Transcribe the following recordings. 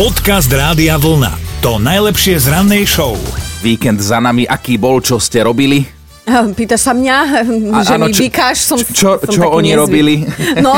Podcast Rádia Vlna. To najlepšie z rannej show. Víkend za nami, aký bol, čo ste robili? Pýtaš sa mňa, A- že áno, mi čo- vykáš? Som, čo- som čo oni nezvyk. robili? No,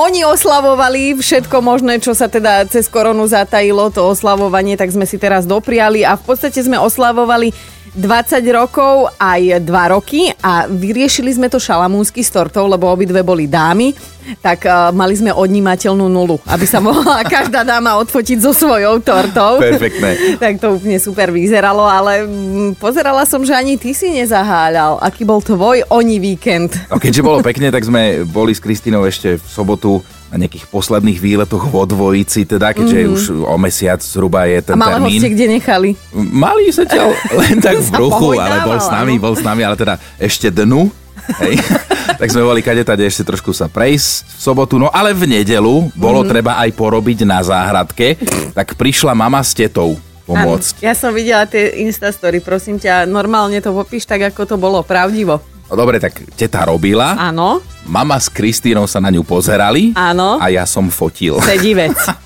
oni oslavovali všetko možné, čo sa teda cez koronu zatajilo, to oslavovanie, tak sme si teraz dopriali a v podstate sme oslavovali 20 rokov aj 2 roky a vyriešili sme to šalamúnsky s tortou, lebo obidve boli dámy, tak uh, mali sme odnímateľnú nulu, aby sa mohla každá dáma odfotiť so svojou tortou. Perfektné. tak to úplne super vyzeralo, ale mm, pozerala som, že ani ty si nezaháľal. Aký bol tvoj oni víkend? No keďže bolo pekne, tak sme boli s Kristínou ešte v sobotu na nejakých posledných výletoch vo dvojici, teda keďže už o mesiac zhruba je ten. A malého termín. ste kde nechali? Mali sa ťa len tak v bruchu, ale bol s nami, bol s nami, ale teda ešte dnu. Hej. tak sme boli kade tade ešte trošku sa prejsť v sobotu, no ale v nedelu bolo Mhm. treba aj porobiť na záhradke, tak prišla mama s tetou pomôcť. Áno, Ja som videla tie Instastory, prosím ťa, normálne to popíš tak, ako to bolo, pravdivo. No dobre, tak teta robila, Áno, mama s Kristínou sa na ňu pozerali Áno. a ja som fotil. sedí vec.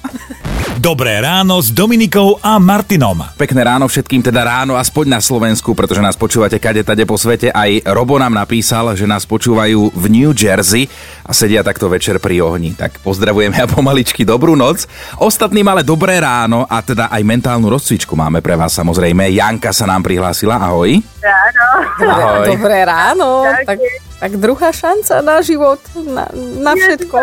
Dobré ráno s Dominikou a Martinom. Pekné ráno všetkým, teda ráno aspoň na Slovensku, pretože nás počúvate kade tade po svete. Aj Robo nám napísal, že nás počúvajú v New Jersey a sedia takto večer pri ohni. Tak pozdravujeme a pomaličky dobrú noc. Ostatným ale dobré ráno a teda aj mentálnu rozcvičku máme pre vás samozrejme. Janka sa nám prihlásila, ahoj. Áno. Ahoj. Dobré ráno. Ďakujem. Tak, tak druhá šanca na život, na, na všetko.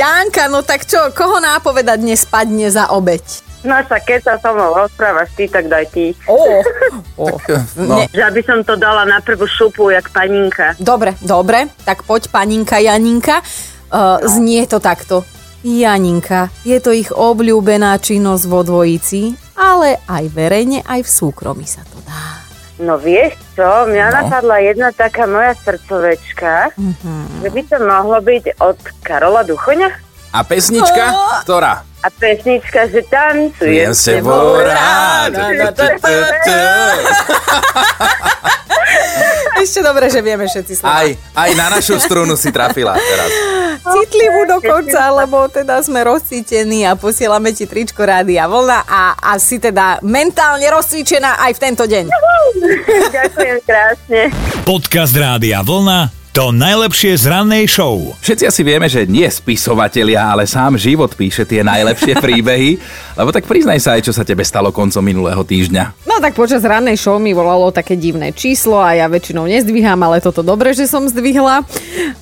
Janka, no tak čo, koho nápovedať dnes padne za obeď? No sa keď sa so mnou rozprávaš ty, tak daj ty. Ó, ó. No, Že aby som to dala na prvú šupu, jak paninka. Dobre, dobre, tak poď paninka Janinka. Uh, znie to takto. Janinka, je to ich obľúbená činnosť vo dvojici, ale aj verejne, aj v súkromí sa to. No vieš čo, mňa No. napadla jedna taká moja srdcovečka, že by to mohlo byť od Karola Duchoňa. a pesnička? Ktorá? A pesnička, že Jem tancujem s tebou rád. Ešte dobre, že vieme všetci slova. Aj, aj na našu strunu si trafila teraz. Citlivú dokonca, lebo teda sme rozcítení a posielame ti tričko Rádia Vlna a asi teda mentálne rozcvičená aj v tento deň. Ďakujem krásne. Podcast Rádia Vlna. To najlepšie z rannej show. Všetci asi vieme, že nie spisovatelia, ale sám život píše tie najlepšie príbehy. Lebo tak priznaj sa aj, čo sa tebe stalo koncom minulého týždňa. No tak počas rannej show mi volalo také divné číslo a ja väčšinou nezdvíham, ale toto dobre, že som zdvihla.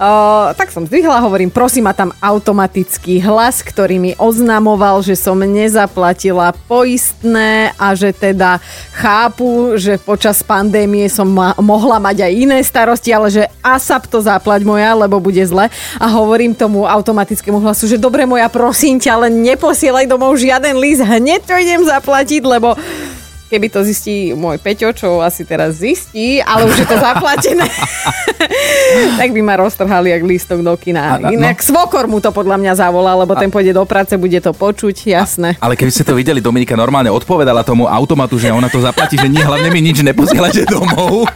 Uh, tak som zdvihla, hovorím, prosím ma tam automatický hlas, ktorý mi oznamoval, že som nezaplatila poistné a že teda chápu, že počas pandémie som ma- mohla mať aj iné starosti, ale že ASAP to zaplať moja, lebo bude zle. A hovorím tomu automatickému hlasu, že dobre moja, prosím ťa, len neposielaj domov žiaden list, hneď to idem zaplatiť, lebo keby to zistí môj Peťo, čo asi teraz zistí, ale už je to zaplatené, tak by ma roztrhali jak lístok do kina. A- a- Inak svokor mu to podľa mňa zavolá, lebo ten pôjde do práce, bude to počuť, jasné. Ale keby ste to videli, Dominika normálne odpovedala tomu automatu, že ona to zaplatí, že nie, hlavne mi nič neposielate domov.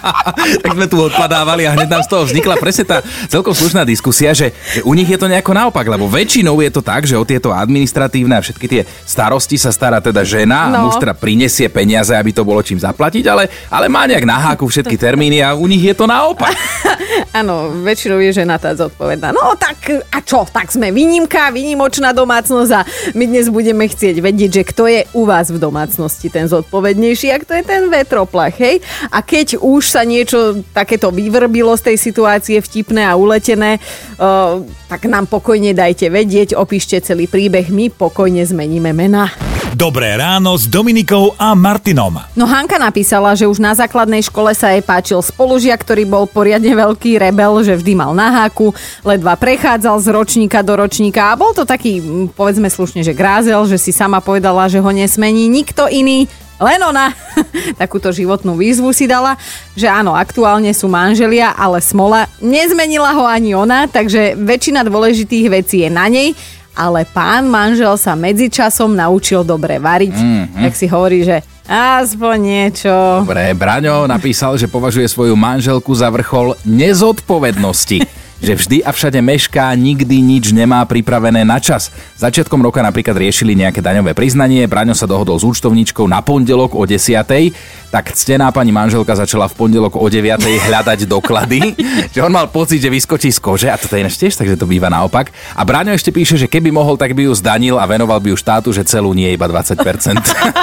tak sme tu odpadávali a hneď nám z toho vznikla presne tá celkom slušná diskusia, že, že u nich je to nejako naopak, lebo väčšinou je to tak, že o tieto administratívne a všetky tie starosti sa stará teda žena a No. muž teda prinesie peniaze, aby to bolo čím zaplatiť, ale, ale má nejak na háku všetky termíny a u nich je to naopak. Áno, väčšinou je žena tá zodpovedná. No tak a čo? Tak sme výnimka, výnimočná domácnosť a my dnes budeme chcieť vedieť, že kto je u vás v domácnosti ten zodpovednejší a kto je ten vetroplach, hej? A keď už sa niečo takéto vyvrbilo z tej situácie vtipné a uletené, uh, tak nám pokojne dajte vedieť, opíšte celý príbeh, my pokojne zmeníme mena. Dobré ráno s Dominikou a Martinom. No Hanka napísala, že už na základnej škole sa jej páčil spolužiak, ktorý bol poriadne veľký rebel, že vždy mal na háku, ledva prechádzal z ročníka do ročníka a bol to taký, mm, povedzme slušne, že grázel, že si sama povedala, že ho nesmení nikto iný, len ona. Takúto životnú výzvu si dala, že áno, aktuálne sú manželia, ale smola. Nezmenila ho ani ona, takže väčšina dôležitých vecí je na nej, ale pán manžel sa medzičasom naučil dobre variť, mm-hmm. tak si hovorí, že aspoň niečo. Dobre, Braňo napísal, že považuje svoju manželku za vrchol nezodpovednosti. že vždy a všade mešká, nikdy nič nemá pripravené na čas. Začiatkom roka napríklad riešili nejaké daňové priznanie, Braňo sa dohodol s účtovníčkou na pondelok o 10. Tak ctená pani manželka začala v pondelok o 9. hľadať doklady, že on mal pocit, že vyskočí z kože a to je ináč tiež, takže to býva naopak. A Braňo ešte píše, že keby mohol, tak by ju zdanil a venoval by ju štátu, že celú nie iba 20%.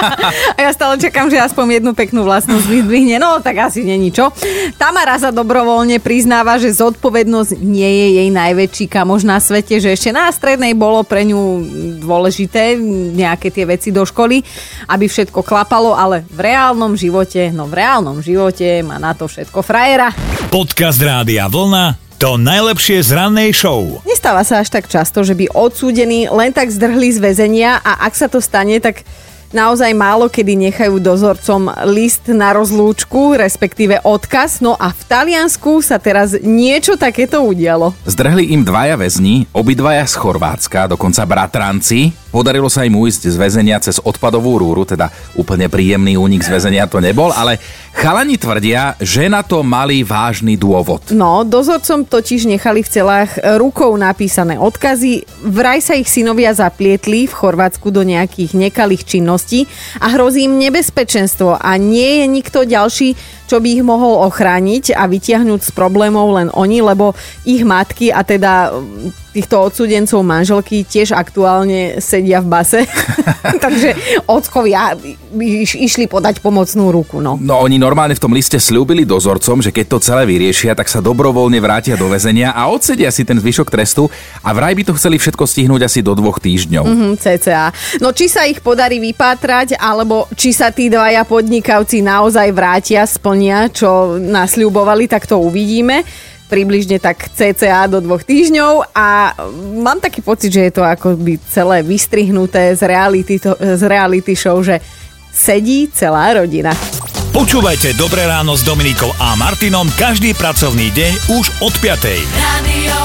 A ja stále čakám, že aspoň jednu peknú vlastnosť vyzdvihne. No, tak asi není čo. Tamara sa dobrovoľne priznáva, že zodpovednosť nie je jej najväčší kamož na svete, že ešte na strednej bolo pre ňu dôležité nejaké tie veci do školy, aby všetko klapalo, ale v reálnom živote, no v reálnom živote má na to všetko frajera. Podcast Rádia Vlna to najlepšie z rannej show. Nestáva sa až tak často, že by odsúdení len tak zdrhli z väzenia a ak sa to stane, tak naozaj málo kedy nechajú dozorcom list na rozlúčku, respektíve odkaz. No a v Taliansku sa teraz niečo takéto udialo. Zdrhli im dvaja väzni, obidvaja z Chorvátska, dokonca bratranci. Podarilo sa im ujsť z väzenia cez odpadovú rúru, teda úplne príjemný únik z väzenia to nebol, ale chalani tvrdia, že na to mali vážny dôvod. No, dozorcom totiž nechali v celách rukou napísané odkazy. Vraj sa ich synovia zaplietli v Chorvátsku do nejakých nekalých činností a hrozí im nebezpečenstvo a nie je nikto ďalší, čo by ich mohol ochrániť a vytiahnuť z problémov len oni, lebo ich matky a teda týchto odsúdencov manželky tiež aktuálne sedia v base. Takže ockovia iš, išli podať pomocnú ruku. No. no oni normálne v tom liste slúbili dozorcom, že keď to celé vyriešia, tak sa dobrovoľne vrátia do väzenia a odsedia si ten zvyšok trestu a vraj by to chceli všetko stihnúť asi do dvoch týždňov. Mm-hmm, cca. No či sa ich podarí vypátrať, alebo či sa tí dvaja podnikavci naozaj vrátia, splnia, čo nasľubovali, tak to uvidíme približne tak cca do dvoch týždňov a mám taký pocit, že je to ako by celé vystrihnuté z reality, to, z reality show, že sedí celá rodina. Počúvajte Dobré ráno s Dominikou a Martinom každý pracovný deň už od 5. Radio